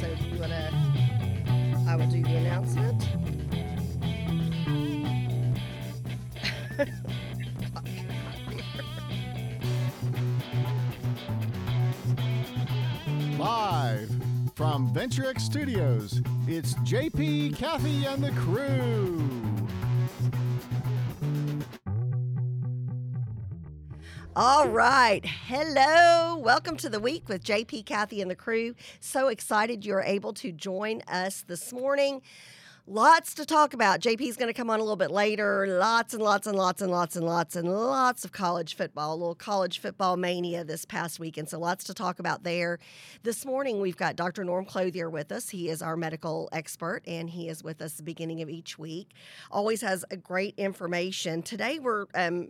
So you want to? I will do the announcement. Live from VentureX Studios, it's JP, Kathy, and the crew. All right. Hello. Welcome to the week with JP, Kathy, and the crew. So excited you're able to join us this morning. Lots to talk about. JP's going to come on a little bit later. Lots and lots and lots and lots and lots and lots of college football, a little college football mania this past weekend. So lots to talk about there. This morning, we've got Dr. Norm Clothier with us. He is our medical expert and he is with us the beginning of each week. Always has a great information. Today, we're, um,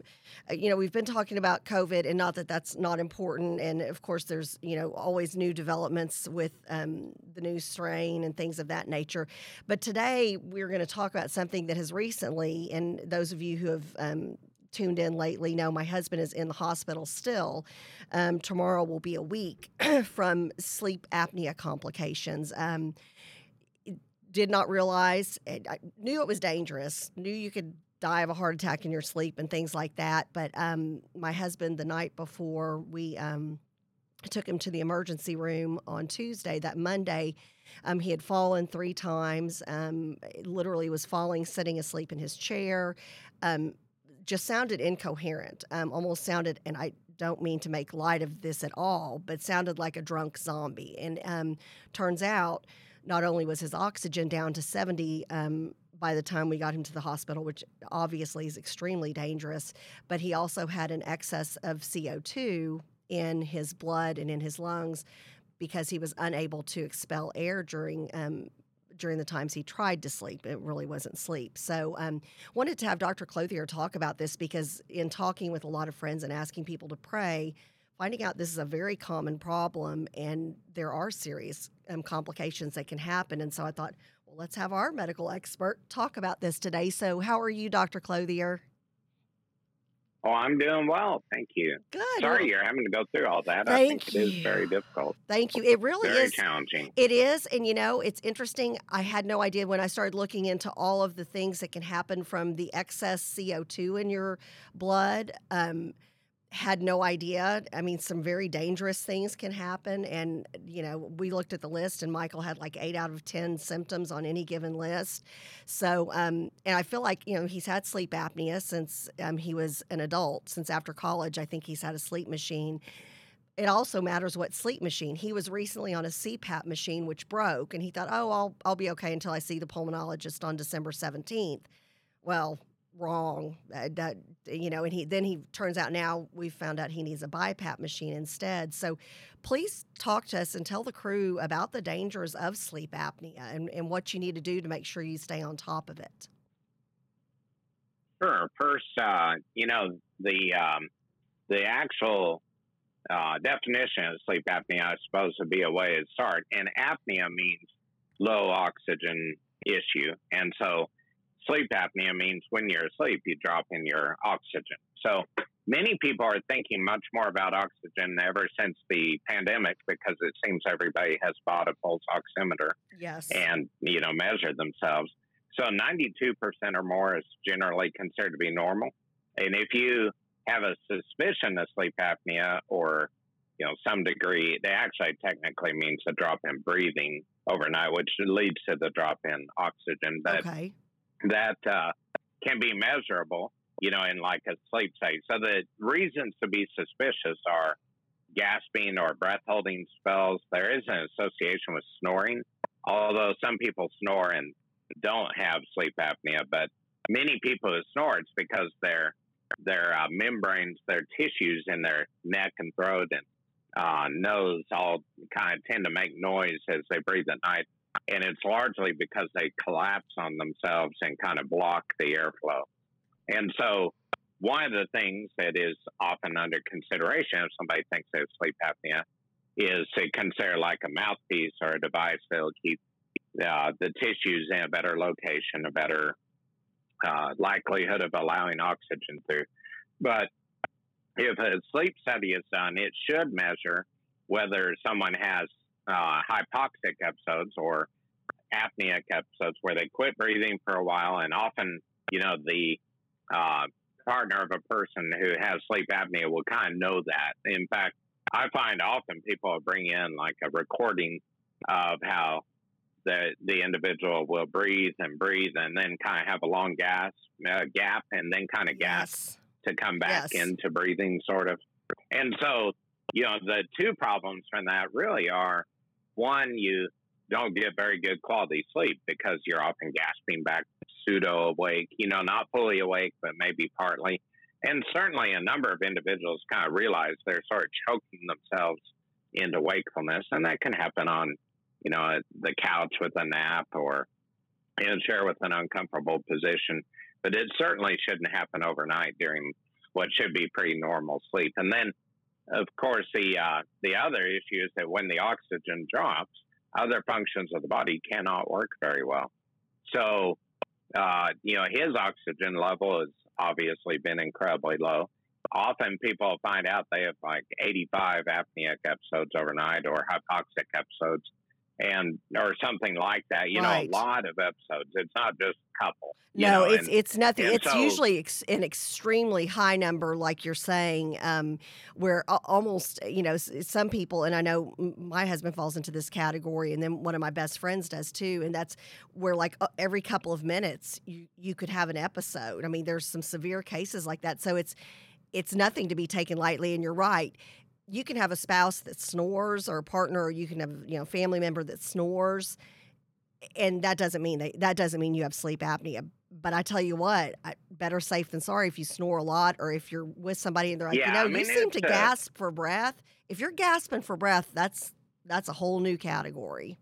you know, we've been talking about COVID and not that that's not important. And of course, there's, you know, always new developments with um, the new strain and things of that nature. But today, we're going to talk about something that has recently, and those of you who have um, tuned in lately know my husband is in the hospital still. Um, tomorrow will be a week from sleep apnea complications. Um, did not realize, I knew it was dangerous, knew you could die of a heart attack in your sleep and things like that. But um, my husband, the night before we took him to the emergency room on Tuesday, that Monday, um, he had fallen three times, um, literally was falling, sitting asleep in his chair. Um, just sounded incoherent, um, almost sounded, and I don't mean to make light of this at all, but sounded like a drunk zombie. And um, turns out, not only was his oxygen down to 70 um, by the time we got him to the hospital, which obviously is extremely dangerous, but he also had an excess of CO2 in his blood and in his lungs because he was unable to expel air during um, during the times he tried to sleep. It really wasn't sleep. So, um, wanted to have Dr. Clothier talk about this because in talking with a lot of friends and asking people to pray, finding out this is a very common problem and there are serious um, complications that can happen. And so I thought, well, let's have our medical expert talk about this today. So, how are you, Dr. Clothier? Oh, I'm doing well. Thank you. Good. Sorry you're having to go through all that. I Thank think it is very difficult, Thank you. It really very is. challenging. It is, and you know, it's interesting. I had no idea when I started looking into all of the things that can happen from the excess CO2 in your blood. Um, had no idea. I mean, some very dangerous things can happen. And, you know, we looked at the list, and Michael had like eight out of 10 symptoms on any given list. So, um, and I feel like, you know, he's had sleep apnea since um, he was an adult, since after college. I think he's had a sleep machine it also matters what sleep machine. He was recently on a CPAP machine which broke and he thought, "Oh, I'll I'll be okay until I see the pulmonologist on December 17th." Well, wrong. Uh, that, you know, and he then he turns out now we've found out he needs a BiPAP machine instead. So please talk to us and tell the crew about the dangers of sleep apnea and, and what you need to do to make sure you stay on top of it. Sure. First, uh, you know the um, the actual uh, definition of sleep apnea, is supposed to be a way to start. And apnea means low oxygen issue, and so sleep apnea means when you're asleep, you drop in your oxygen. So many people are thinking much more about oxygen ever since the pandemic because it seems everybody has bought a pulse oximeter Yes. and you know measure themselves. So 92% or more is generally considered to be normal. And if you have a suspicion of sleep apnea or you know some degree, they actually technically means a drop in breathing overnight, which leads to the drop in oxygen. But okay. That uh, can be measurable, you know, in like a sleep state. So the reasons to be suspicious are gasping or breath holding spells. There is an association with snoring, although some people snore and don't have sleep apnea, but many people who snore, it's because their their uh, membranes, their tissues in their neck and throat and uh, nose all kind of tend to make noise as they breathe at night and it's largely because they collapse on themselves and kind of block the airflow. And so, one of the things that is often under consideration if somebody thinks they have sleep apnea is to consider like a mouthpiece or a device that will keep uh, the tissues in a better location, a better uh, likelihood of allowing oxygen through. But if a sleep study is done, it should measure whether someone has uh, hypoxic episodes or apneic episodes where they quit breathing for a while, and often, you know, the uh, partner of a person who has sleep apnea will kind of know that. In fact, I find often people bring in like a recording of how the the individual will breathe and breathe and then kind of have a long gas uh, gap and then kind of gas Yes. to come back Yes. into breathing, sort of. And so, you know, the two problems from that really are one, you don't get very good quality sleep because you're often gasping back, pseudo awake, you know, not fully awake, but maybe partly. And certainly a number of individuals kind of realize they're sort of choking themselves into wakefulness, and that can happen on, you know, the couch with a nap or in a chair with an uncomfortable position but it certainly shouldn't happen overnight during what should be pretty normal sleep. And then, of course, the uh, the other issue is that when the oxygen drops, other functions of the body cannot work very well. So, uh, you know, his oxygen level has obviously been incredibly low. Often people find out they have like 85 apneic episodes overnight or hypoxic episodes and or something like that. You Right. know, a lot of episodes. It's not just a couple. No, know, it's and- it's nothing. It's so- usually ex- an extremely high number, like you're saying, um, where almost you know s- some people, and I know my husband falls into this category, and then one of my best friends does too, and that's where like uh, every couple of minutes you you could have an episode. I mean, there's some severe cases like that, so it's it's nothing to be taken lightly. And you're right. You can have a spouse that snores, or a partner, or you can have you know family member that snores and that doesn't mean that, that doesn't mean you have sleep apnea. But I tell you what, I, better safe than sorry if you snore a lot or if you're with somebody and they're like, Yeah, you know, I you seem to uh, gasp for breath. If you're gasping for breath, that's that's a whole new category.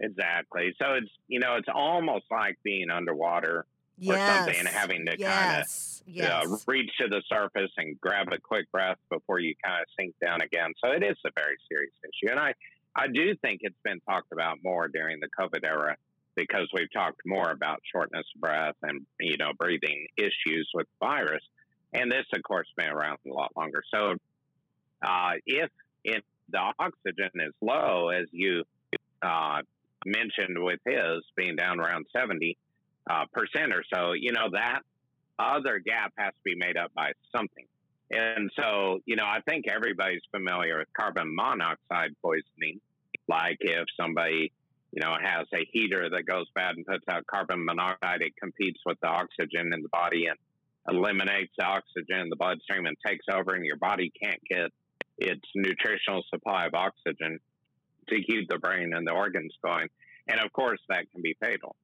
Exactly. So it's you know it's almost like being underwater or Yes. something and having to kind of yes. Yes. uh, reach to the surface and grab a quick breath before you kind of sink down again. So it is a very serious issue, and I I do think it's been talked about more during the COVID era because we've talked more about shortness of breath and you know breathing issues with virus, and this of course been around a lot longer. So uh, if if the oxygen is low, as you uh, mentioned with his being down around seventy uh, percent or so, you know that other gap has to be made up by something. And so, you know, I think everybody's familiar with carbon monoxide poisoning. Like if somebody, you know, has a heater that goes bad and puts out carbon monoxide, it competes with the oxygen in the body and eliminates the oxygen in the bloodstream and takes over, and your body can't get its nutritional supply of oxygen to keep the brain and the organs going. And of course, that can be fatal.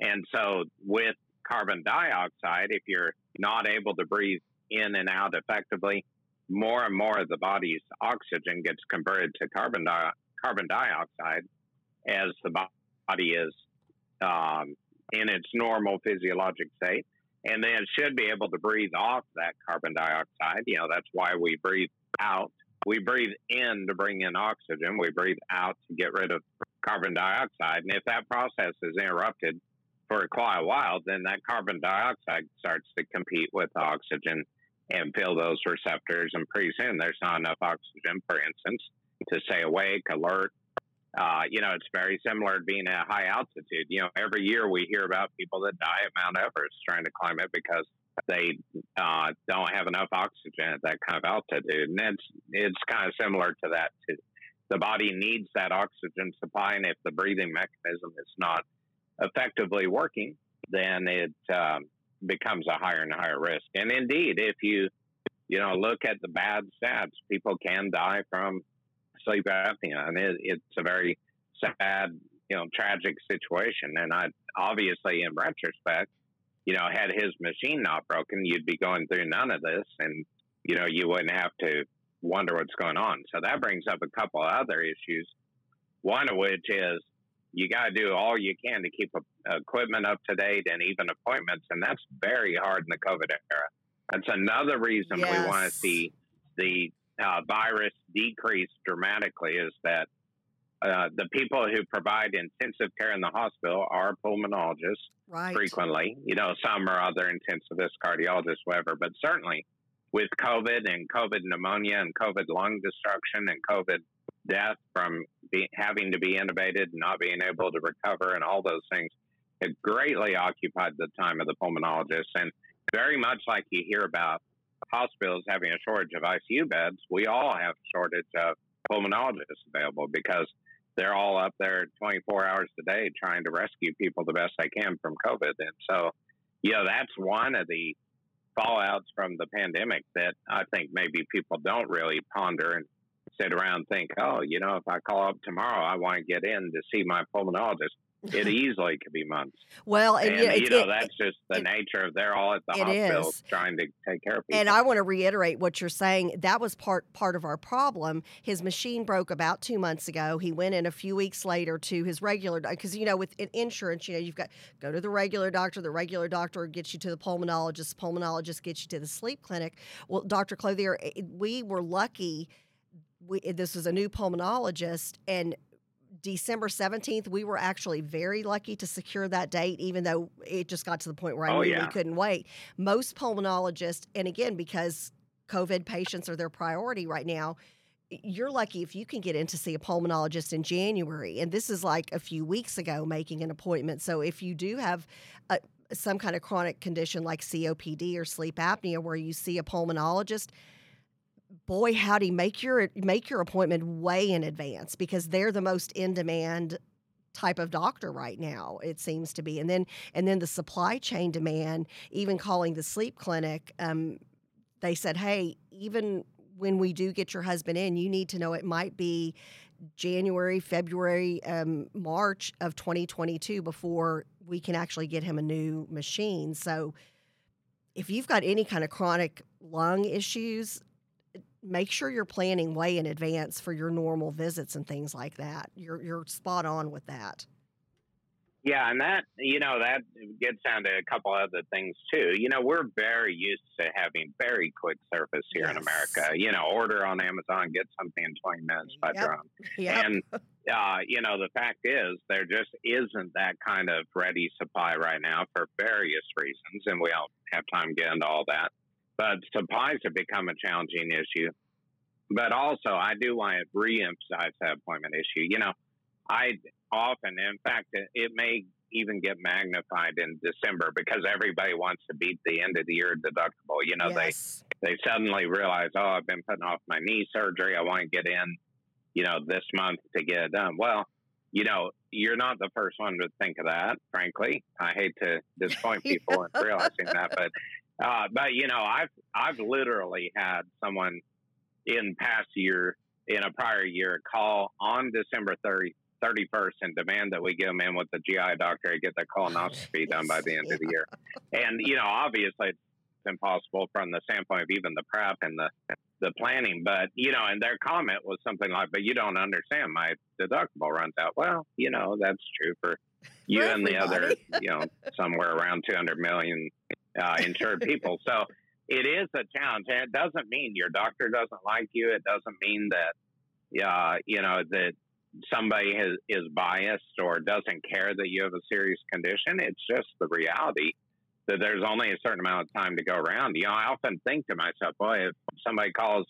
And so, with carbon dioxide, if you're not able to breathe in and out effectively, more and more of the body's oxygen gets converted to carbon, di- carbon dioxide as the body is um, in its normal physiologic state. And then it should be able to breathe off that carbon dioxide. You know, that's why we breathe out. We breathe in to bring in oxygen. We breathe out to get rid of carbon dioxide. And if that process is interrupted for quite a while, then that carbon dioxide starts to compete with oxygen and fill those receptors. And pretty soon there's not enough oxygen, for instance, to stay awake, alert. Uh, you know, it's very similar to being at high altitude. You know, every year we hear about people that die at Mount Everest trying to climb it because they uh, don't have enough oxygen at that kind of altitude. And it's, it's kind of similar to that, too. The body needs that oxygen supply, and if the breathing mechanism is not effectively working, then it um, becomes a higher and higher risk. And indeed, if you you know look at the bad stats, people can die from sleep apnea, and it, it's a very sad, you know, tragic situation. And I obviously, in retrospect, you know, had his machine not broken, you'd be going through none of this, and you know, you wouldn't have to wonder what's going on. So that brings up a couple other issues. One of which is you got to do all you can to keep a, equipment up to date and even appointments, and that's very hard in the COVID era. That's another reason we want to see the uh, virus decrease dramatically. Is that uh, the people who provide intensive care in the hospital are pulmonologists Right. frequently. You know, some are other intensivists, cardiologists, whatever. But certainly with COVID and COVID pneumonia and COVID lung destruction and COVID death from be, having to be intubated, and not being able to recover, and all those things, it greatly occupied the time of the pulmonologist. And very much like you hear about hospitals having a shortage of ICU beds, we all have a shortage of pulmonologists available because they're all up there 24 hours a day trying to rescue people the best they can from COVID. And so, you know, that's one of the fallouts from the pandemic that I think maybe people don't really ponder and sit around and think, oh, you know, if I call up tomorrow, I want to get in to see my pulmonologist it easily could be months. Well, and, and you know it, that's just the it, nature of they're all at the it hospital is. trying to take care of people. And I want to reiterate what you're saying. That was part part of our problem. His machine broke about two months ago. He went in a few weeks later to his regular because you know with insurance, you know you've got go to the regular doctor. The regular doctor gets you to the pulmonologist. Pulmonologist gets you to the sleep clinic. Well, Dr. Clothier, eh, we were lucky. We, eh, this was a new pulmonologist, and December 17th, we were actually very lucky to secure that date, even though it just got to the point where I oh, knew yeah. we couldn't wait. Most pulmonologists, and again, because COVID patients are their priority right now, you're lucky if you can get in to see a pulmonologist in January. And this is like a few weeks ago making an appointment. So if you do have a, some kind of chronic condition like COPD or sleep apnea where you see a pulmonologist, boy howdy make your make your appointment way in advance because they're the most in demand type of doctor right now it seems to be. And then and then the supply chain demand even calling the sleep clinic um, they said hey even when we do get your husband in you need to know it might be january february um, march of 2022 before we can actually get him a new machine. So if you've got any kind of chronic lung issues make sure you're planning way in advance for your normal visits and things like that. You're you're spot on with that. Yeah, and that you know that gets down to a couple other things too. You know, we're very used to having very quick service here yes. in America. You know, order on Amazon, get something in twenty minutes by yep. drone. Yep. And uh, you know, the fact is there just isn't that kind of ready supply right now for various reasons, and we don't have time to get into all that. But supplies have become a challenging issue. But also, I do want to reemphasize that appointment issue. You know, I often, in fact, it, it may even get magnified in December because everybody wants to beat the end of the year deductible. You know, yes. they they suddenly realize, oh, I've been putting off my knee surgery. I want to get in, you know, this month to get it done. Well, you know, you're not the first one to think of that. Frankly, I hate to disappoint people in realizing that, but uh, but you know, I've I've literally had someone in past year in a prior year call on December 30, 31st and demand that we get them in with the GI doctor to get the colonoscopy done by the end of the year. And you know, obviously it's impossible from the standpoint of even the prep and the the planning. But you know, and their comment was something like, "But you don't understand. My deductible runs out." Well, you know, that's true for you For and the other, you know, somewhere around 200 million uh, insured people. So it is a challenge, and it doesn't mean your doctor doesn't like you. It doesn't mean that, uh, you know, that somebody has, is biased or doesn't care that you have a serious condition. It's just the reality that there's only a certain amount of time to go around. You know, I often think to myself, boy, if somebody calls,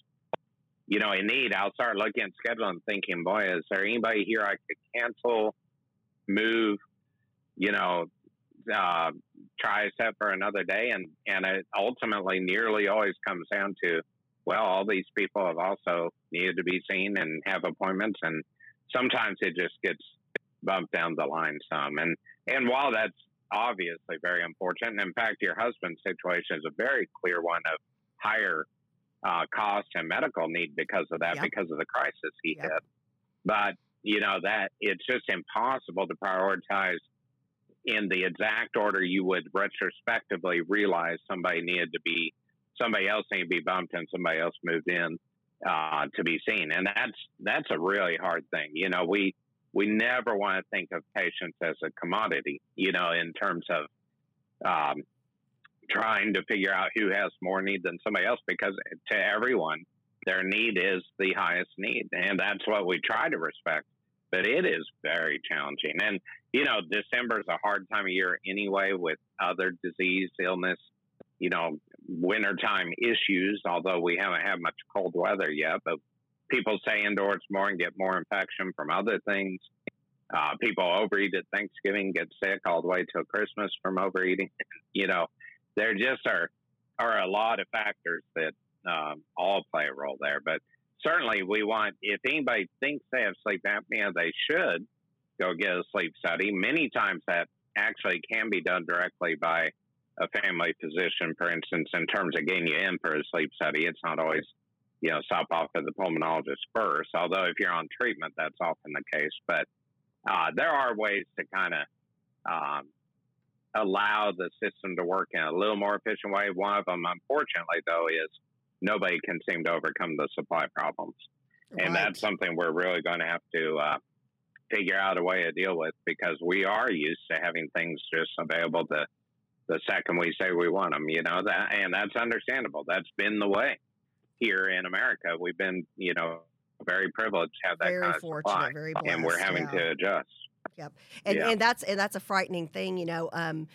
you know, in need, I'll start looking at schedule and thinking, boy, is there anybody here I could cancel, move, you know, uh, a set for another day, and and it ultimately nearly always comes down to, well, all these people have also needed to be seen and have appointments, and sometimes it just gets bumped down the line some. And and while that's obviously very unfortunate, and in fact, your husband's situation is a very clear one of higher uh, cost and medical need because of that, Yep. because of the crisis he Yep. hit. But you know that it's just impossible to prioritize in the exact order you would retrospectively realize somebody needed to be somebody else needed to be bumped and somebody else moved in uh, to be seen. And that's that's a really hard thing. You know we we never want to think of patients as a commodity you know in terms of um, trying to figure out who has more need than somebody else because to everyone their need is the highest need. And that's what we try to respect but it is very challenging and you know, December is a hard time of year anyway with other disease, illness, you know, wintertime issues, although we haven't had much cold weather yet, but people stay indoors more and get more infection from other things. Uh, people overeat at Thanksgiving, get sick all the way till Christmas from overeating. You know, there just are are a lot of factors that um, all play a role there. But certainly, we want if anybody thinks they have sleep apnea, they should go get a sleep study. Many times that actually can be done directly by a family physician, for instance, in terms of getting you in for a sleep study. It's not always, you know, stop off at the pulmonologist first, although if you're on treatment, that's often the case. But uh, there are ways to kind of um, allow the system to work in a little more efficient way. One of them, unfortunately, though, is nobody can seem to overcome the supply problems. And that's something we're really going to have to uh, figure out a way to deal with because we are used to having things just available the the second we say we want them. You know that, and that's understandable. That's been the way here in America. We've been, you know, very privileged to have that very kind of fortunate, supply, very blessed. and we're having yeah. to adjust. Yep. And Yeah. and that's and that's a frightening thing, you know. Um,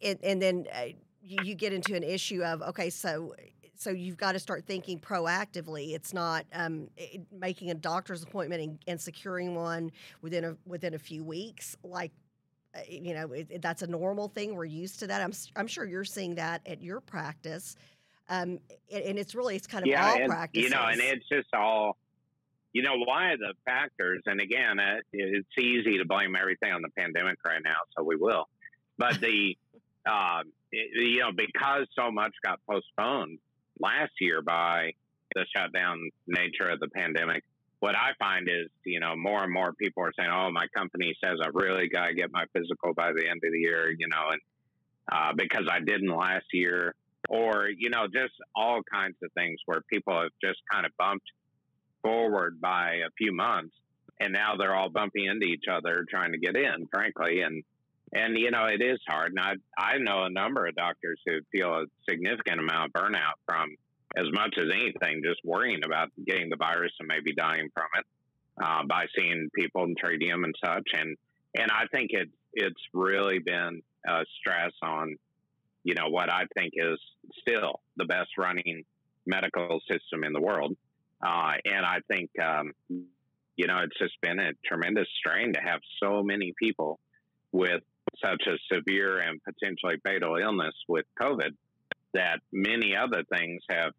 and, and then uh, you, you get into an issue of okay, so so you've got to start thinking proactively. It's not um, it, making a doctor's appointment and, and securing one within a within a few weeks, like. uh, You know, it, it- that's a normal thing. We're used to that. I'm, I'm sure you're seeing that at your practice, um, and, and it's really it's kind of all and, practices. You know, and it's just all, you know, why the factors, and again, uh, it's easy to blame everything on the pandemic right now, so we will. But the, um, it, you know, because so much got postponed last year by the shutdown nature of the pandemic, what I find is, you know, more and more people are saying, oh, my company says I really got to get my physical by the end of the year, you know, and uh, because I didn't last year, or you know just all kinds of things where people have just kind of bumped forward by a few months and now they're all bumping into each other trying to get in frankly and and you know it is hard and i i know a number of doctors who feel a significant amount of burnout from as much as anything just worrying about getting the virus and maybe dying from it uh, by seeing people and treating them and such and and i think it it's really been a stress on you know, what I think is still the best running medical system in the world. Uh, and I think, um, you know, it's just been a tremendous strain to have so many people with such a severe and potentially fatal illness with COVID that many other things have,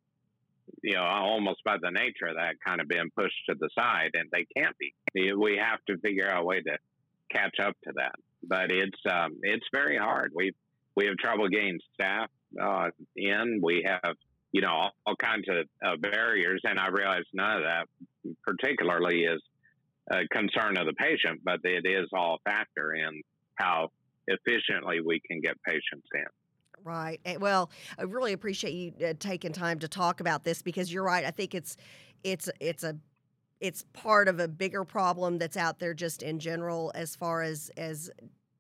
you know, almost by the nature of that kind of been pushed to the side and they can't be. We have to figure out a way to catch up to that. But it's, um, it's very hard. We've, we have trouble getting staff uh, in. We have, you know, all, all kinds of uh, barriers, and I realize none of that particularly is a concern of the patient, but it is all a factor in how efficiently we can get patients in. Right. Well, I really appreciate you uh, taking time to talk about this because you're right. I think it's it's it's a it's part of a bigger problem that's out there just in general as far as as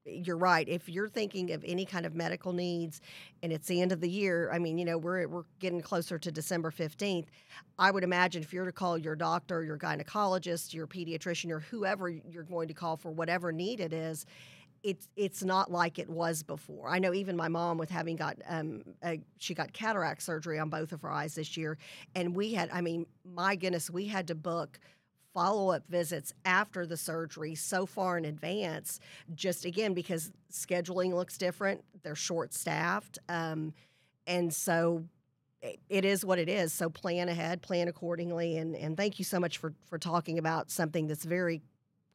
you're right. If you're thinking of any kind of medical needs and it's the end of the year, I mean, you know, we're we're getting closer to December 15th. I would imagine if you're to call your doctor, your gynecologist, your pediatrician or whoever you're going to call for whatever need it is, it's it's not like it was before. I know even my mom with having got um a, she got cataract surgery on both of her eyes this year, and we had I mean my goodness we had to book follow up visits after the surgery so far in advance, just again because scheduling looks different. They're short staffed, um, and so it- is what it is. So plan ahead, plan accordingly, and and thank you so much for for talking about something that's very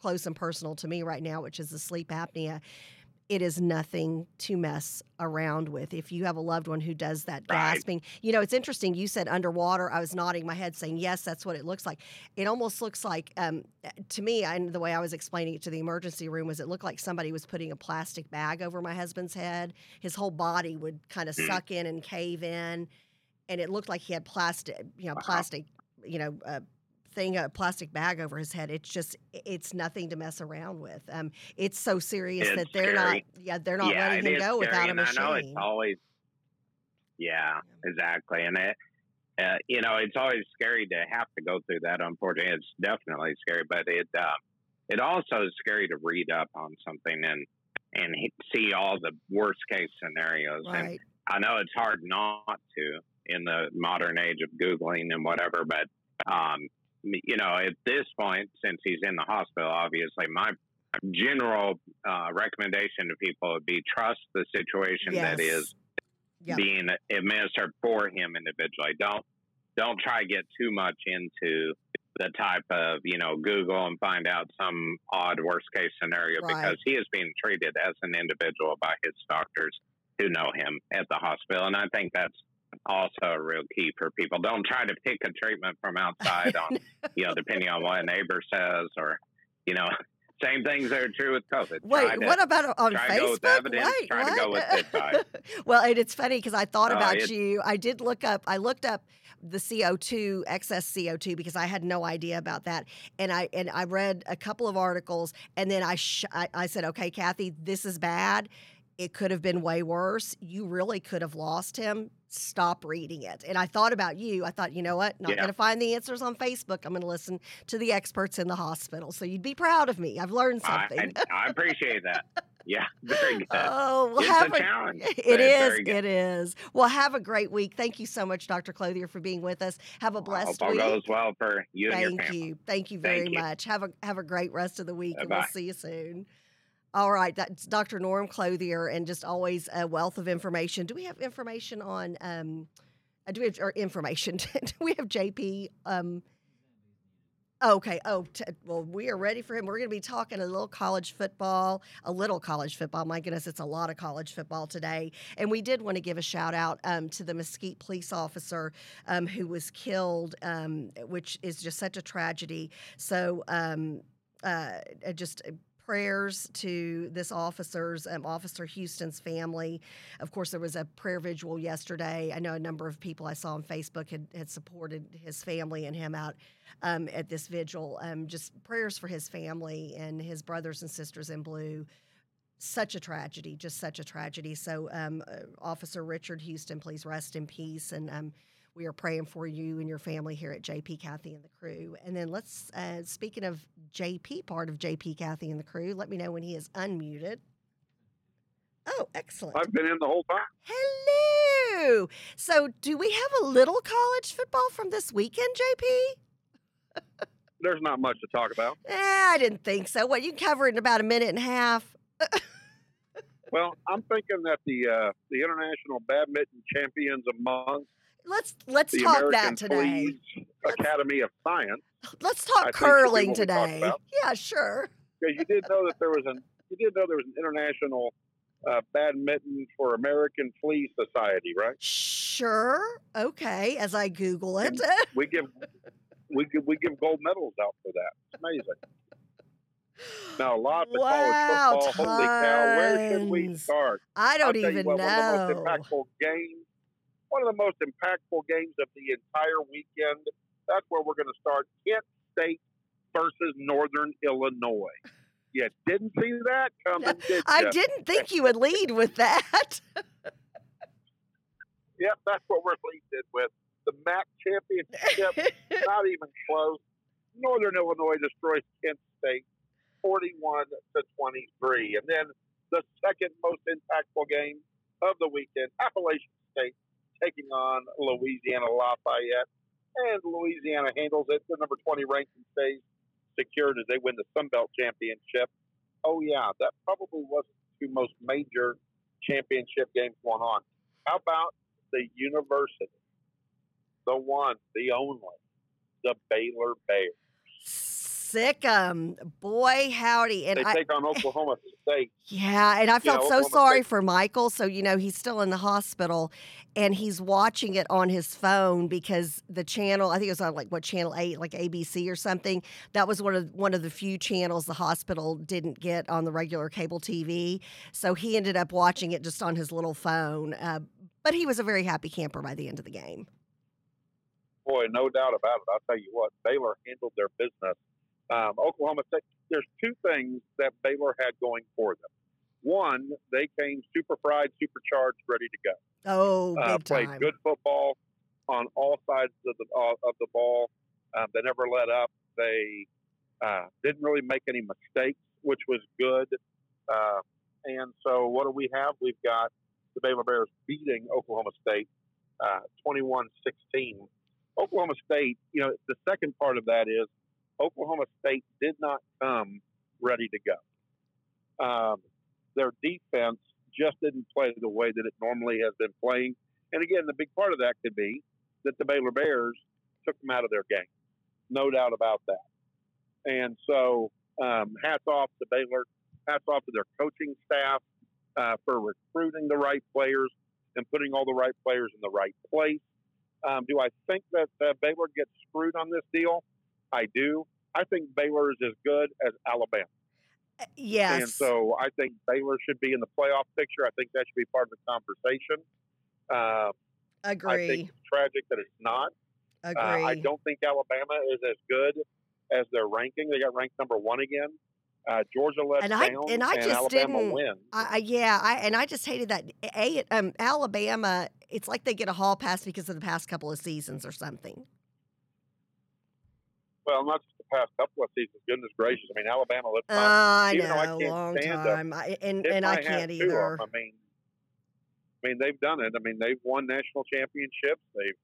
close and personal to me right now, which is the sleep apnea. It is nothing to mess around with. If you have a loved one who does that Right. gasping, you know, it's interesting. You said underwater. I was nodding my head saying, yes, that's what it looks like. It almost looks like, um, to me, and the way I was explaining it to the emergency room was it looked like somebody was putting a plastic bag over my husband's head. His whole body would kind of Mm. suck in and cave in. And it looked like he had plastic, you know, Wow. plastic, you know, uh, thing, a plastic bag over his head. It's just, it's nothing to mess around with. Um, it's so serious It's that they're scary. not, yeah, they're not yeah, letting him go without a and I know it's always, yeah, exactly, and it, uh, you know, it's always scary to have to go through that. Unfortunately, it's definitely scary, but it, uh, it also is scary to read up on something and and see all the worst case scenarios. And Right. I know it's hard not to in the modern age of googling and whatever, but um, you know, at this point, since he's in the hospital, obviously, my general uh, recommendation to people would be trust the situation that Yes. is Yeah. being administered for him individually. Don't don't try to get too much into the type of you know Google and find out some odd worst case scenario Right. because he is being treated as an individual by his doctors who know him at the hospital, and I think that's also a real key for people. Don't try to pick a treatment from outside on you know depending on what a neighbor says or you know same things that are true with COVID. Wait, to- what about on try Facebook? to go with evidence, Wait, try to go with this side. well, and it's funny because I thought Oh, about you. I did look up. I looked up the CO2 excess CO2 because I had no idea about that, and I and I read a couple of articles, and then I sh- I, I said, okay, Kathy, this is bad. It could have been way worse. You really could have lost him. Stop reading it. And I thought about you. I thought, you know what? Not Yeah. going to find the answers on Facebook. I'm going to listen to the experts in the hospital. So you'd be proud of me. I've learned something. I, I appreciate that. Yeah, very good. Oh, well, It's have a challenge, It is. It is. Well, have a great week. Thank you so much, Dr. Clothier, for being with us. Have a blessed hope all week. goes well for you and your Thank you. Thank you Thank very you. much. Have a have a great rest of the week, and we'll Bye-bye. see you soon. All right, that's Dr. Norm Clothier, and just always a wealth of information. Do we have information on? Um, uh, do we have or information? do we have JP? Um, Okay. Oh, t- well, we are ready for him. We're going to be talking a little college football, a little college football. My goodness, it's a lot of college football today. And we did want to give a shout out um, to the Mesquite police officer um, who was killed, um, which is just such a tragedy. So, um, uh, uh, just uh, prayers to this officer's um, officer houston's family. Of course there was a prayer vigil yesterday. I know a number of people i saw on facebook had, had supported his family and him out um, at this vigil. Um, just prayers for his family and his brothers and sisters in blue. Such a tragedy just such a tragedy. So um, uh, officer richard houston please rest in peace and um, we are praying for you and your family here at JP Kathy and the crew. And then let's, uh, speaking of JP, part of JP Kathy and the crew, let me know when he is unmuted. Oh, excellent. I've been in the whole time. Hello. So, do we have a little college football from this weekend, JP? There's not much to talk about. Eh, I didn't think so. What you covered it in about a minute and a half. Well, I'm thinking that the uh, the international badminton champions among Let's let's the talk American that today. Academy of Science, Let's talk be curling we talk today. Yeah, sure. because you did know that there was an you did know there was an international uh, badminton for American Flea Society, right? Sure. Okay. As I Google it. We give we give we give gold medals out for that. It's amazing. Now a lot of the Wow, college football. Holy cow! Where should we start? I I'll don't tell even you what, One of the know. most impactful games, one of the most impactful games of the entire weekend. That's where we're going to start. Kent State versus Northern Illinois. You didn't see that coming, did I didn't think you would lead with that. Yep, that's what we're leading with. The MAC championship, not even close. Northern Illinois destroys Kent State, forty-one to twenty-three, and then the second most impactful game of the weekend, Appalachian State taking on Louisiana Lafayette, and Louisiana handles it. The number twenty ranking stays secured as they win the Sun Belt championship. Oh yeah, that probably wasn't the two most major championship games going on. How about the university, the one, the only, the Baylor Bears. Sic 'em. Boy, howdy. And They I, take on Oklahoma State. yeah, and I felt so Oklahoma sorry State- for Michael. So, you know, he's still in the hospital and he's watching it on his phone because the channel, I think it was on like what channel 8, like ABC or something. That was one of one of the few channels the hospital didn't get on the regular cable TV. So, he ended up watching it just on his little phone. Uh, but he was a very happy camper by the end of the game. Boy, no doubt about it. I'll tell you what, Baylor handled their business. Um, Oklahoma State, there's two things that Baylor had going for them. One, they came super fried, supercharged, ready to go. Oh, uh, played time. good football on all sides of the uh, of the ball. Um, they never let up. They uh, didn't really make any mistakes, which was good. Uh, and so, what do we have? We've got the Baylor Bears beating Oklahoma State uh, 21-16 Oklahoma State, you know, the second part of that is Oklahoma State did not come ready to go. Um, their defense just didn't play the way that it normally has been playing. And again, the big part of that could be that the Baylor Bears took them out of their game. No doubt about that. And so, um, hats off to Baylor, hats off to their coaching staff uh, for recruiting the right players and putting all the right players in the right place. Um, do I think that uh, Baylor gets screwed on this deal? I do. I think Baylor is as good as Alabama. Uh, yes. And so I think Baylor should be in the playoff picture. I think that should be part of the conversation. Uh, Agree. I think it's tragic that it's not. Agree. Uh, I don't think Alabama is as good as their ranking. They got ranked number one again. Uh, Georgia let And I- down, and I just Alabama didn't- wins. I yeah, I and I just hated that. A um, Alabama, it's like they get a hall pass because of the past couple of seasons or something. Well, not just the past couple of seasons. Goodness gracious! I mean, Alabama let Uh, I even though I can't long stand them, time, I, and and I can't either. I mean, I mean they've done it. I mean they've won national championships. They've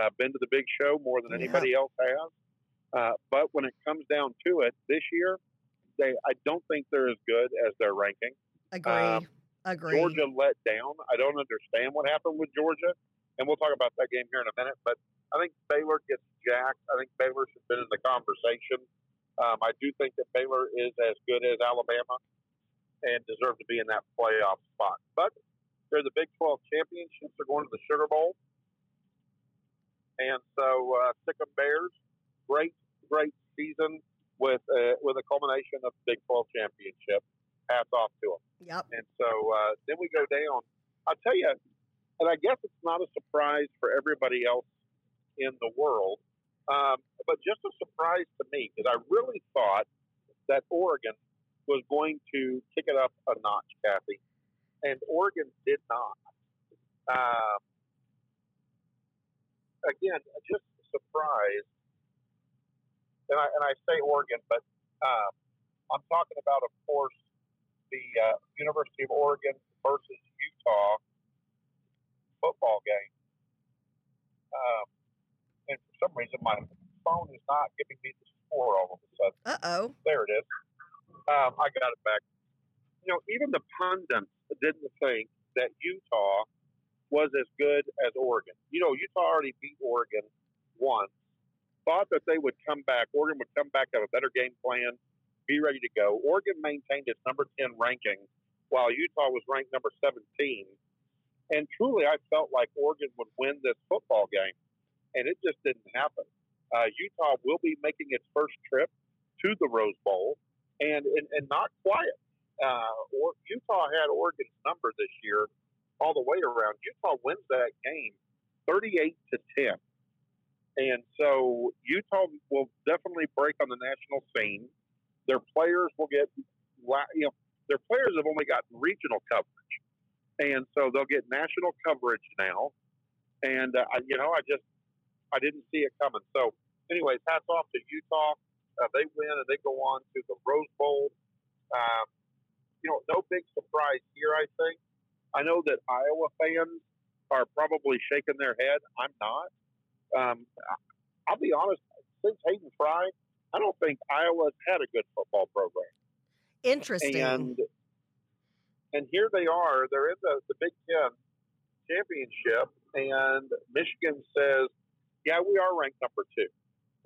uh, been to the big show more than Yeah. anybody else has. Uh, but when it comes down to it, this year, they I don't think they're as good as their ranking. Agree, um, agree. Georgia let down. I don't understand what happened with Georgia, and we'll talk about that game here in a minute. But I think Baylor gets jacked. I think Baylor should have been in the conversation. Um, I do think that Baylor is as good as Alabama and deserve to be in that playoff spot. But they're the Big 12 championships. They're going to the Sugar Bowl. And so, uh, Sic'em Bears, great, great season with uh, with a culmination of the Big 12 championship. Hats off to them. Yep. And so uh, then we go down. I'll tell you, and I guess it's not a surprise for everybody else in the world, um, but just a surprise to me because I really thought that Oregon was going to kick it up a notch, Kathy, and Oregon did not. Um, again, just surprised, and I and I say Oregon, but um, I'm talking about, of course, the uh, University of Oregon versus Utah football game. Um, and for some reason, my phone is not giving me the score all of a sudden. Uh oh. There it is. Um, I got it back. You know, even the pundits didn't think that Utah was as good as Oregon. You know, Utah already beat Oregon once. Thought that they would come back. Oregon would come back, have a better game plan, be ready to go. Oregon maintained its number 10 ranking while Utah was ranked number 17. And truly, I felt like Oregon would win this football game, and it just didn't happen. Uh, Utah will be making its first trip to the Rose Bowl, and and, and not quiet. Uh, or, Utah had Oregon's number this year all the way around. Utah wins that game 38 to 10. And so Utah will definitely break on the national scene. Their players will get, you know, their players have only gotten regional coverage, and so they'll get national coverage now. And uh, I- you know, I just I didn't see it coming. So, anyways, hats off to Utah. Uh, they win and they go on to the Rose Bowl. Um, you know, no big surprise here. I think. I know that Iowa fans are probably shaking their head. I'm not. Um, I'll be honest. Since Hayden Fry, I don't think Iowa's had a good football program. Interesting. And and here they are. They're in the, the Big Ten championship, and Michigan says, "Yeah, we are ranked number two.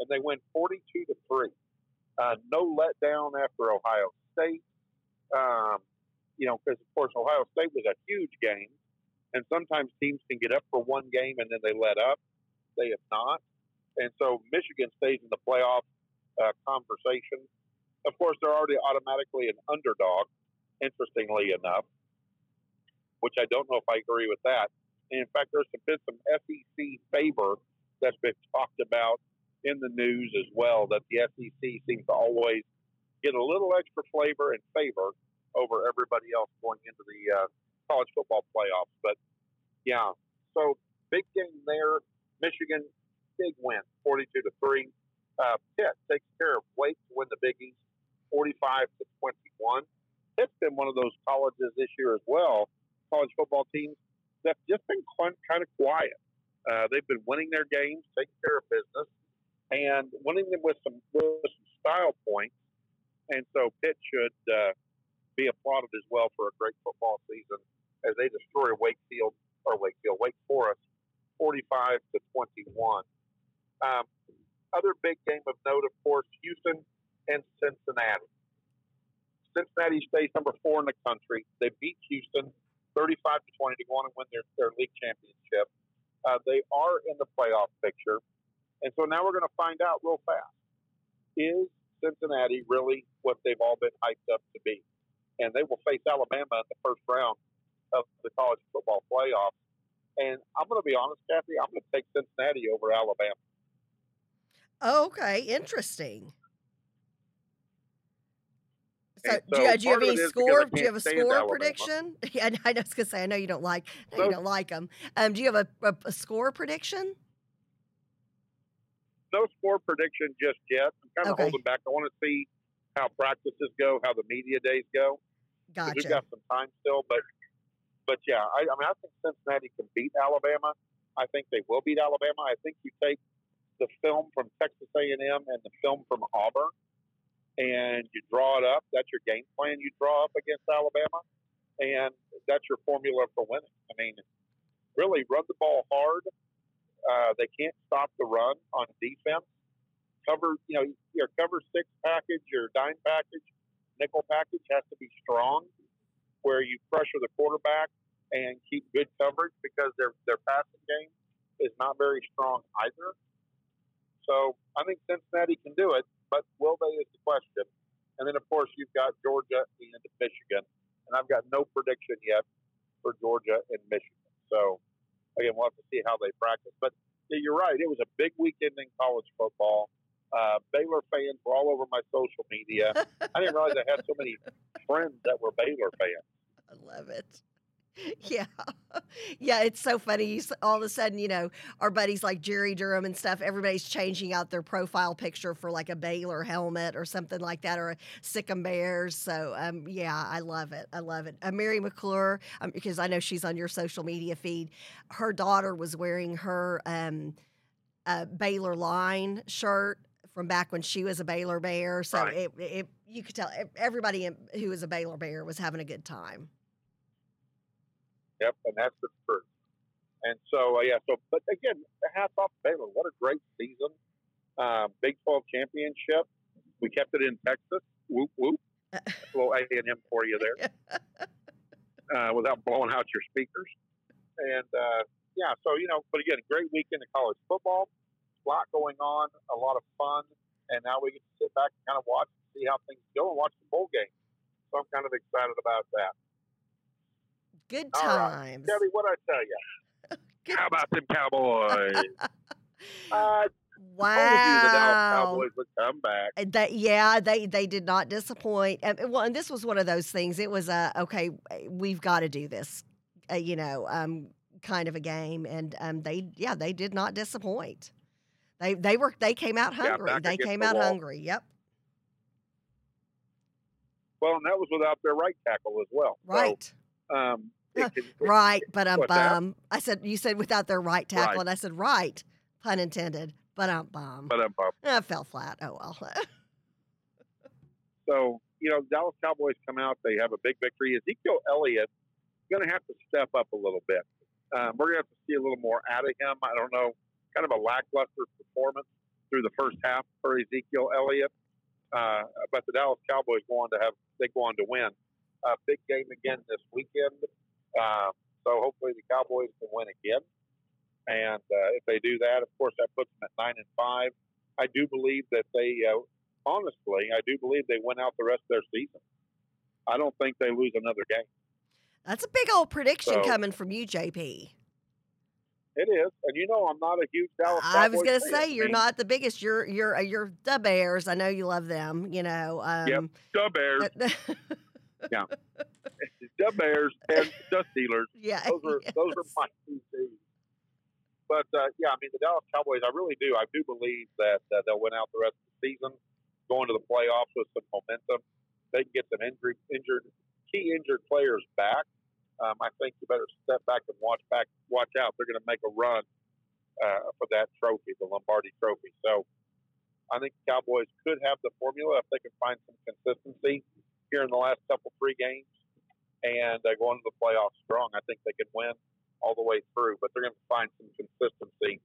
and they win forty-two to three. Uh, no letdown after Ohio State. Um, you know, because of course Ohio State was a huge game, and sometimes teams can get up for one game and then they let up. They have not, and so Michigan stays in the playoff uh, conversation. Of course, they're already automatically an underdog. Interestingly enough, which I don't know if I agree with that. And in fact, there's been some SEC favor that's been talked about in the news as well. That the SEC seems to always get a little extra flavor and favor over everybody else going into the uh, college football playoffs. But yeah, so big game there. Michigan, big win, 42 to three. Uh, Pitt takes care of Wake to win the Big East, 45 to 21. Pitt's been one of those colleges this year as well, college football teams that's just been kind of quiet. Uh, they've been winning their games, taking care of business, and winning them with some with some style points. And so Pitt should uh, be applauded as well for a great football season as they destroy Wakefield or Wakefield Wake Forest, forty-five to twenty-one. Um, other big game of note, of course, Houston and Cincinnati. Cincinnati stays number four in the country. They beat Houston 35 to 20 to go on and win their, their league championship. Uh, they are in the playoff picture. And so now we're going to find out real fast. Is Cincinnati really what they've all been hyped up to be? And they will face Alabama in the first round of the college football playoffs. And I'm going to be honest, Kathy, I'm going to take Cincinnati over Alabama. Okay, interesting. So, And do, you, do you have any it is because score? Do you have a score prediction? Yeah, I was gonna say. I know you don't like. Know you don't like them. Um, do you have a, a, a score prediction? no score prediction just yet. I'm kind of Okay. holding back. I want to see how practices go, how the media days go. 'cause We've got some time still, but but yeah, I, I mean, I think Cincinnati can beat Alabama. I think they will beat Alabama. I think you take the film from Texas A&M and the film from Auburn, and you draw it up. That's your game plan. You draw up against Alabama, and that's your formula for winning. I mean, really run the ball hard. Uh, they can't stop the run on defense. Cover, you know, your cover six package, your dime package, nickel package has to be strong, where you pressure the quarterback and keep good coverage because their their passing game is not very strong either. So I think Cincinnati can do it, but will they is the question. And then of course you've got Georgia and Michigan, and I've got no prediction yet for Georgia and Michigan. So again, we'll have to see how they practice. But yeah, you're right; it was a big weekend in college football. Uh, Baylor fans were all over my social media. I didn't realize I had so many friends that were Baylor fans. I love it. Yeah, yeah. It's so funny. All of a sudden, you know, our buddies like Jerry Durham and stuff. Everybody's changing out their profile picture for like a Baylor helmet or something like that, or a Sic 'em Bears. So, um, yeah, I love it. I love it. Uh, Mary McClure, um, because I know she's on your social media feed. Her daughter was wearing her um, uh, Baylor line shirt from back when she was a Baylor Bear. So Right. it, it, you could tell everybody who was a Baylor Bear was having a good time. Yep, and that's the truth. And so, uh, yeah, so, but again, hats off to Baylor. What a great season. Uh, Big 12 championship. We kept it in Texas. Whoop, whoop. a little A&M for you there uh, without blowing out your speakers. And, uh, yeah, so, you know, but again, great weekend of college football. A lot going on, a lot of fun. And now we get to sit back and kind of watch and see how things go and watch the bowl game. So I'm kind of excited about that. Good right. times. Debbie, what I tell you? Good How about them Cowboys? uh, wow. the Cowboys would come back. That yeah, they they did not disappoint. And, well, and this was one of those things. It was a okay, we've got to do this, uh, you know, um, kind of a game. And um, they yeah, they did not disappoint. They they were they came out hungry. they came the out wall. hungry. Yep, Well, and that was without their right tackle as well. right. So, um, Right, but um bum. I said you said without their right tackle, Right. and I said right, pun intended. But um bum. But um, uh, I fell flat. Oh well. so you know, Dallas Cowboys come out. They have a big victory. Ezekiel Elliott going to have to step up a little bit. Um, we're going to have to see a little more out of him. I don't know, kind of a lackluster performance through the first half for Ezekiel Elliott. Uh, but the Dallas Cowboys go on to have they go on to win a big game again this weekend. Uh, so hopefully the Cowboys can win again. And uh, if they do that, of course, that puts them at nine and five. I do believe that they, uh, honestly, I do believe they win out the rest of their season. I don't think they lose another game. That's a big old prediction So- coming from you, JP. It is, and you know I'm not a huge Dallas. I was gonna say you're not the biggest. You're you're you're the Bears. I know you love them. You know. Um, the Bears, the Bears, and the Steelers. yeah. Those are those are my two teams. But uh, yeah, I mean the Dallas Cowboys. I really do. I do believe that uh, they'll win out the rest of the season, going to the playoffs with some momentum. They can get some injury, injured, key injured players back. Um, I think you better step back and watch back, watch out. They're going to make a run uh, for that trophy, the Lombardi Trophy. So I think Cowboys could have the formula if they can find some consistency here in the last couple three games and uh, go into the playoffs strong. I think they can win all the way through, but they're going to find some consistency.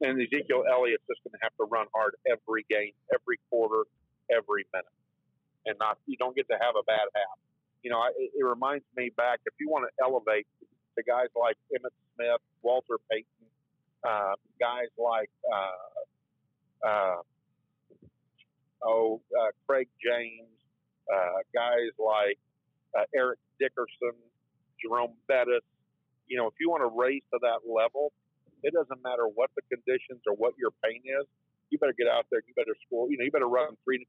And Ezekiel Elliott's just going to have to run hard every game, every quarter, every minute, and not you don't get to have a bad half. You know, it, it reminds me back if you want to elevate the guys like Emmitt Smith, Walter Payton, uh, guys like uh, uh, oh uh, Craig James, uh, guys like uh, Eric Dickerson, Jerome Bettis. You know, if you want to race to that level, it doesn't matter what the conditions or what your pain is. You better get out there. You better score. You know, you better run three,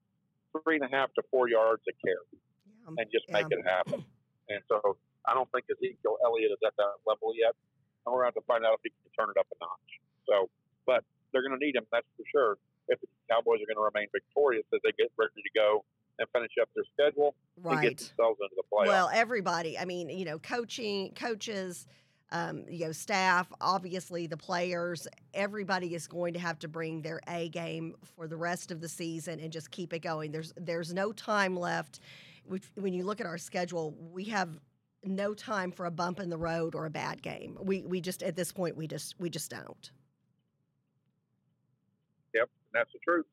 three and a half to four yards a carry, Yeah. and just make it happen. And so, I don't think Ezekiel Elliott is at that level yet, and we're going to have to find out if he can turn it up a notch. So, but they're going to need him. That's for sure. If the Cowboys are going to remain victorious as they get ready to go and finish up their schedule and get Right. themselves into the playoffs. Well, everybody. I mean, you know, coaching, coaches, um, you know, staff, obviously the players, everybody is going to have to bring their A game for the rest of the season and just keep it going. There's there's no time left. Which- When you look at our schedule, we have no time for a bump in the road or a bad game. We we just at this point we just we just don't. Yep, that's the truth.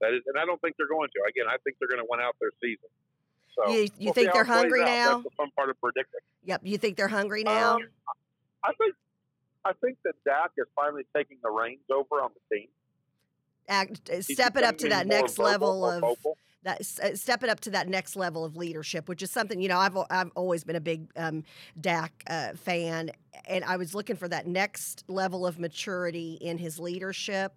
That is, and I don't think they're going to. Again, I think they're going to win out their season. So You- you we'll think they're hungry out. now? That's the fun part of predicting. Yep. You think they're hungry now? Um, I think, I think that Dak is finally taking the reins over on the team. Act, step it up to that next vocal, level of vocal. that uh, step it up to that next level of leadership, which is something you know I've I've always been a big um, Dak uh, fan, and I was looking for that next level of maturity in his leadership.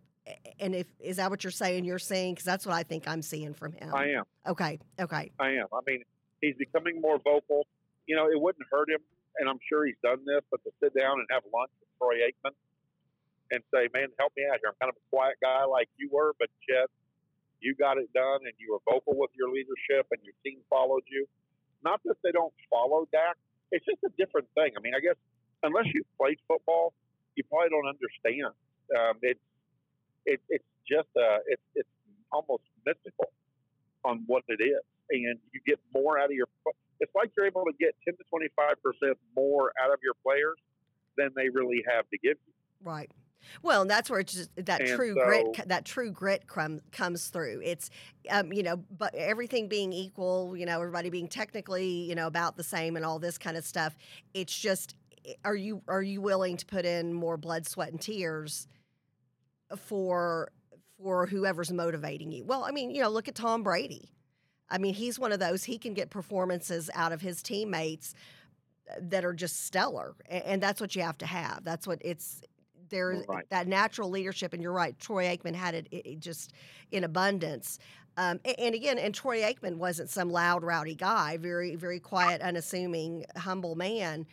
And if is that what you're saying? You're saying because that's what I think I'm seeing from him. I am. Okay, okay, I am. I mean, he's becoming more vocal. You know, it wouldn't hurt him, and I'm sure he's done this, but to sit down and have lunch with Troy Aikman and say, "Man, help me out here. I'm kind of a quiet guy like you were, but yet you got it done, and you were vocal with your leadership, and your team followed you." Not that they don't follow Dak. It's just a different thing. I mean, I guess unless you played football, you probably don't understand. Um, it's it, it's just uh, it's it's almost mystical on what it is, and you get more out of your. It's like you're able to get ten to twenty five percent more out of your players than they really have to give you. right. Well, and that's where it's just that And true grit, that true grit comes through. It's, um, you know, but everything being equal, you know, everybody being technically, you know, about the same and all this kind of stuff. It's just, are you are you willing to put in more blood, sweat, and tears for for whoever's motivating you? Well, I mean, you know, look at Tom Brady. I mean, he's one of those. He can get performances out of his teammates uh, that are just stellar, and that's what you have to have. That's what it's there's Right. that natural leadership, and you're right. Troy Aikman had it, it, just in abundance. Um, a- and, again, and Troy Aikman wasn't some loud, rowdy guy. Very, very quiet, unassuming, humble man.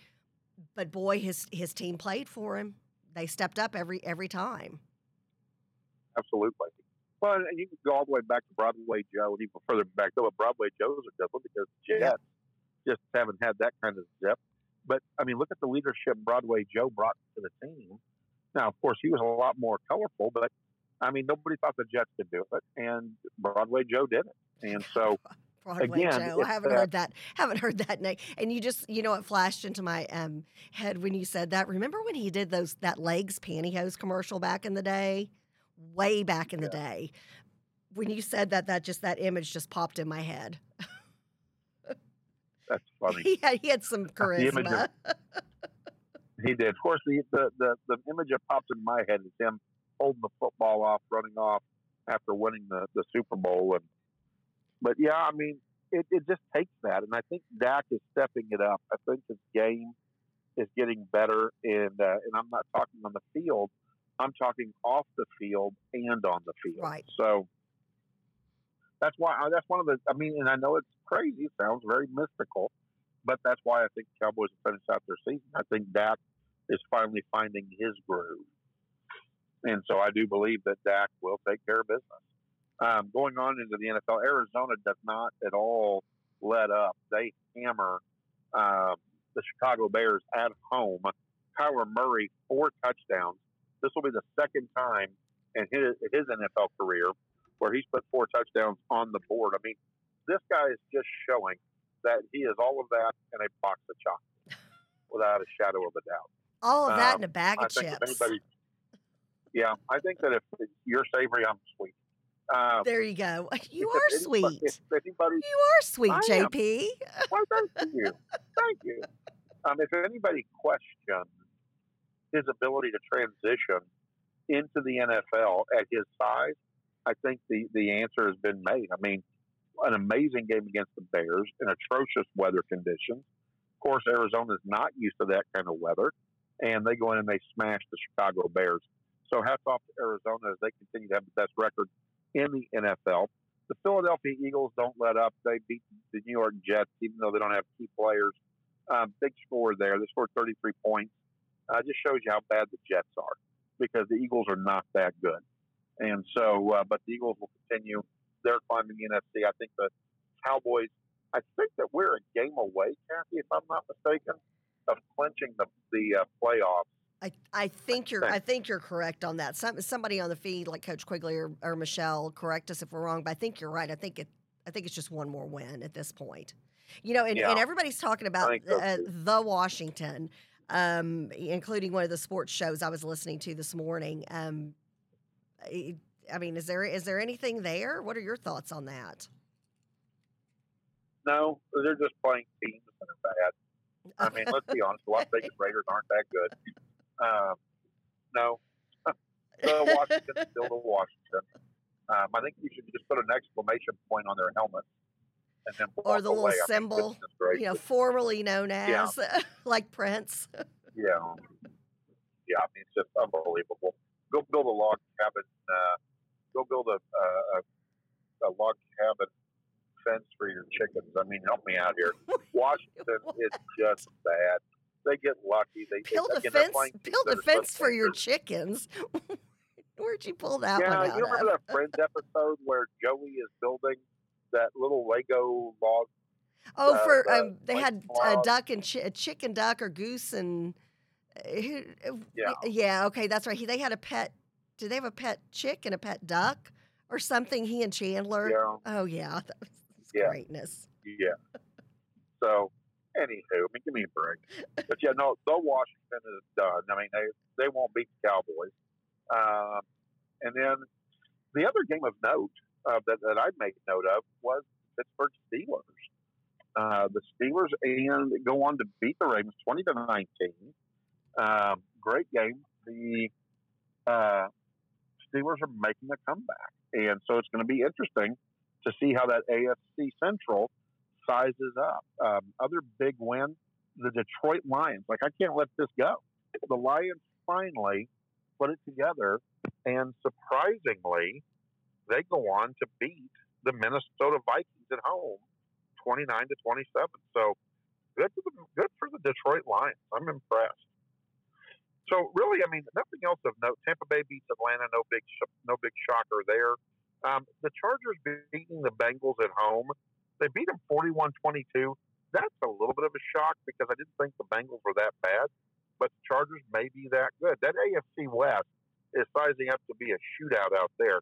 But boy, his his team played for him. They stepped up every every time. Absolutely. Well, and you can go all the way back to Broadway Joe, and even further back. Though but Broadway Joe's a good one because the Yeah. Jets just haven't had that kind of zip. But I mean, look at the leadership Broadway Joe brought to the team. Now, of course, he was a lot more colorful, but I mean, nobody thought the Jets could do it, and Broadway Joe did it. And so, Broadway Again, Joe. I haven't heard that. Haven't heard that name. And you just, you know, it flashed into my um, head when you said that. Remember when he did those that legs pantyhose commercial back in the day, way back in the day. When you said that, that just that image just popped in my head. that's funny. He had he had some charisma. of- He did. Of course, the, the, the, the image that pops in my head is him holding the football off, running off after winning the, the Super Bowl. And But yeah, I mean, it, it just takes that. And I think Dak is stepping it up. I think his game is getting better. And, uh, and I'm not talking on the field, I'm talking off the field and on the field. Right. So that's why uh, that's one of the. I mean, and I know it's crazy. It sounds very mystical, but that's why I think the Cowboys will finish out their season. I think Dak is finally finding his groove, and so I do believe that Dak will take care of business. Um, going on into the NFL, Arizona does not at all let up. They hammer um, the Chicago Bears at home, Kyler Murray four touchdowns. This will be the second time in his, his NFL career where he's put four touchdowns on the board. I mean, this guy is just showing that he is all of that in a box of chocolates without a shadow of a doubt. All of that Um, in a bag of chips. anybody, yeah, I think that if you're savory, I'm sweet. Um, There you go. You are anybody- sweet. Anybody, You are sweet, I am. JP. well, thank you, thank you. Um, if anybody questions his ability to transition into the NFL at his size, I think the the answer has been made. I mean, an amazing game against the Bears in atrocious weather conditions. Of course, Arizona is not used to that kind of weather, and they go in and they smash the Chicago Bears. So hats off to Arizona as they continue to have the best record in the NFL. The Philadelphia Eagles don't let up. They beat the New York Jets, even though they don't have key players. Um, big score there. They scored 33 points. Uh, just shows you how bad the Jets are because the Eagles are not that good. And so, uh, but the Eagles will continue. They're climbing the NFC. I think the Cowboys. I think that we're a game away, Kathy, if I'm not mistaken, of clinching the the uh, playoffs. I, I think you're I think you're correct on that. Some, somebody on the feed, like Coach Quigley or, or Michelle, correct us if we're wrong, but I think you're right. I think it I think it's just one more win at this point. You know, and, Yeah. and everybody's talking about so, uh, the Washington, um, including one of the sports shows I was listening to this morning. Um, I mean, is there is there anything there? What are your thoughts on that? No, they're just playing teams that are bad. I mean, let's be honest. The Las Vegas Raiders aren't that good. Um, no, the Washington still the Washington. Um, I think you should just put an exclamation point on their helmet, Or the little away. I mean, symbol, you know, formerly known Yeah. as like Prince. Yeah, yeah. I mean, it's just unbelievable. Go build a log cabin. Uh, go build a, a a log cabin fence for your chickens. I mean, help me out here. Washington is just bad. They get lucky. They build a fence build a fence for your chickens where'd you pull that Yeah, one you remember of that Friends episode where Joey is building that little Lego log? oh uh, for um, they had a duck and chi- a chicken duck or goose and uh, uh, Yeah. yeah okay that's right he, they had a pet did they have a pet chick and a pet duck or something he and chandler Yeah, oh yeah that was Yeah. greatness yeah. So, anywho, I mean, give me a break. But yeah, no, the Washington is done. I mean, they they won't beat the Cowboys. Um, and then the other game of note uh, that that I made note of was Pittsburgh Steelers. Uh, the Steelers and go on to beat the Ravens twenty to nineteen. Um, great game. The uh, Steelers are making a comeback, and so it's going to be interesting to see how that AFC Central sizes up. Um, other big win, the Detroit Lions. Like I can't let this go. The Lions finally put it together, and surprisingly, they go on to beat the Minnesota Vikings at home, twenty nine to twenty seven. So good for the good for the Detroit Lions. I'm impressed. So really, I mean, nothing else of note. Tampa Bay beats Atlanta. No big, no big shocker there. Um, the Chargers beating the Bengals at home. They beat them 41-22. That's a little bit of a shock because I didn't think the Bengals were that bad, but the Chargers may be that good. That AFC West is sizing up to be a shootout out there.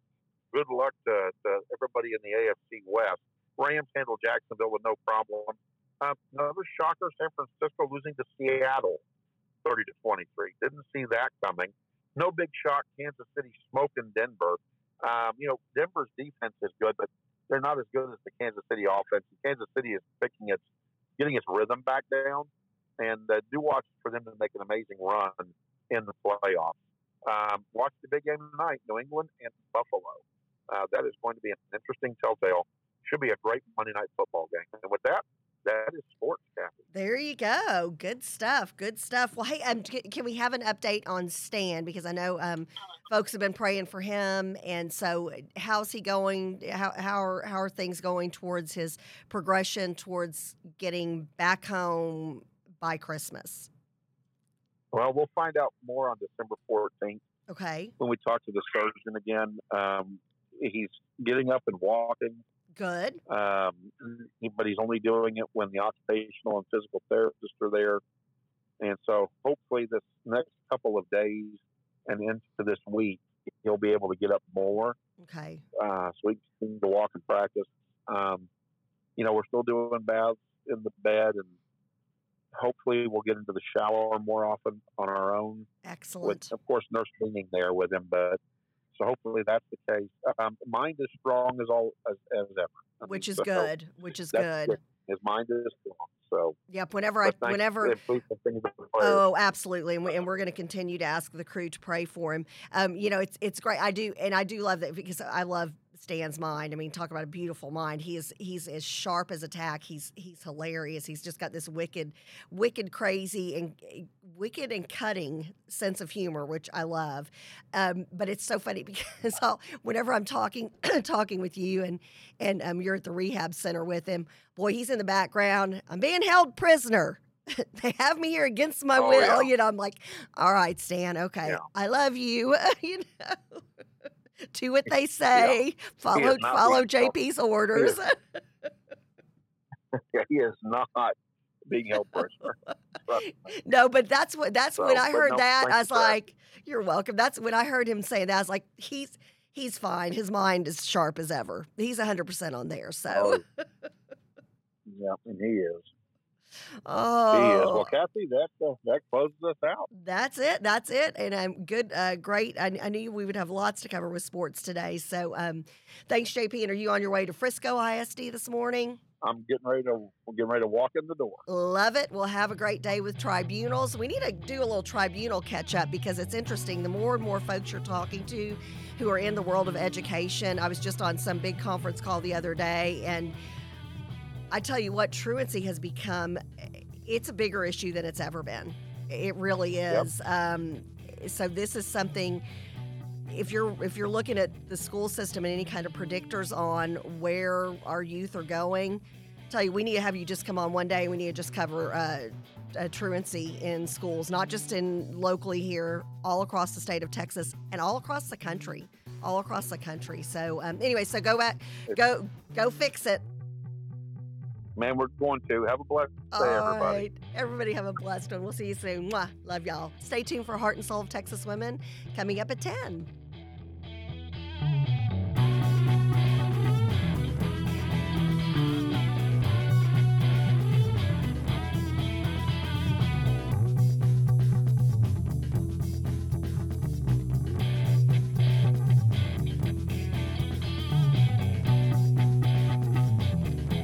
Good luck to, to everybody in the AFC West. Rams handled Jacksonville with no problem. Um, another shocker: San Francisco losing to Seattle, 30 to 23. Didn't see that coming. No big shock. Kansas City smoking Denver. Um, you know, Denver's defense is good, but they're not as good as the Kansas City offense. Kansas City is picking its, getting its rhythm back down, and uh, do watch for them to make an amazing run in the playoffs. Um, watch the big game tonight, New England and Buffalo. Uh, that is going to be an interesting telltale. Should be a great Monday night football game. And with that, that is sports, Kathy. There you go. Good stuff. Good stuff. Well, hey, um, can we have an update on Stan? Because I know um, folks have been praying for him, and so how's he going? How how are how are things going towards his progression towards getting back home by Christmas? Well, we'll find out more on December 14th Okay, when we talk to the surgeon again. Um, he's getting up and walking. good. um, but he's only doing it when the occupational and physical therapists are there. And so hopefully this next couple of days and into this week, he'll be able to get up more. Okay. Uh, so we can continue to walk and practice. Um, you know, we're still doing baths in the bed and hopefully we'll get into the shower more often on our own Excellent. with, of course, nurse being there with him. But so hopefully that's the case. Um, mind is strong as all as, as ever, I which mean, is so good. Which is that's good. His mind is strong. So Yep. Whenever I, whenever. if we continue to pray. Oh, absolutely, and, we, and we're going to continue to ask the crew to pray for him. Um, you know, it's it's great. I do, and I do love that because I love Stan's mind. I mean, talk about a beautiful mind. He is he's as sharp as a tack. He's he's hilarious. He's just got this wicked, wicked, crazy, and wicked and cutting sense of humor, which I love. Um, but it's so funny because I'll, whenever I'm talking talking with you and and um, you're at the rehab center with him, boy, he's in the background. I'm being held prisoner. they have me here against my Oh, will. yeah. You know, I'm like, all right, Stan, okay, Yeah. I love you. you know, do what they say. Follow follow held- JP's orders. Yeah, he is not being held prisoner. No, but that's what that's when I heard no, that. I was for that. like, you're welcome. That's when I heard him say that. I was like, he's he's fine. His mind is sharp as ever. He's 100% on there. So, Oh, yeah, and he is. Oh. Well, Kathy, that uh, that closes us out. That's it. That's it. And um, good, uh, great. I, I knew we would have lots to cover with sports today. So um, thanks, JP. And are you on your way to Frisco ISD this morning? I'm getting ready to we're getting ready to walk in the door. Love it. We'll have a great day with tribunals. We need to do a little tribunal catch up because it's interesting. The more and more folks you're talking to who are in the world of education, I was just on some big conference call the other day, and I tell you what, truancy has become it's a bigger issue than it's ever been. It really Yep. is. Um, so this is something. If you're if you're looking at the school system and any kind of predictors on where our youth are going, tell you we need to have you just come on one day. We need to just cover uh, uh, truancy in schools, not just in locally here, all across the state of Texas and all across the country, all across the country. So um, anyway, so go back, go go fix it man, we're going to. Have a blessed day, All everybody. Right. Everybody have a blessed one. We'll see you soon. Mwah. Love y'all. Stay tuned for Heart and Soul of Texas Women coming up at 10.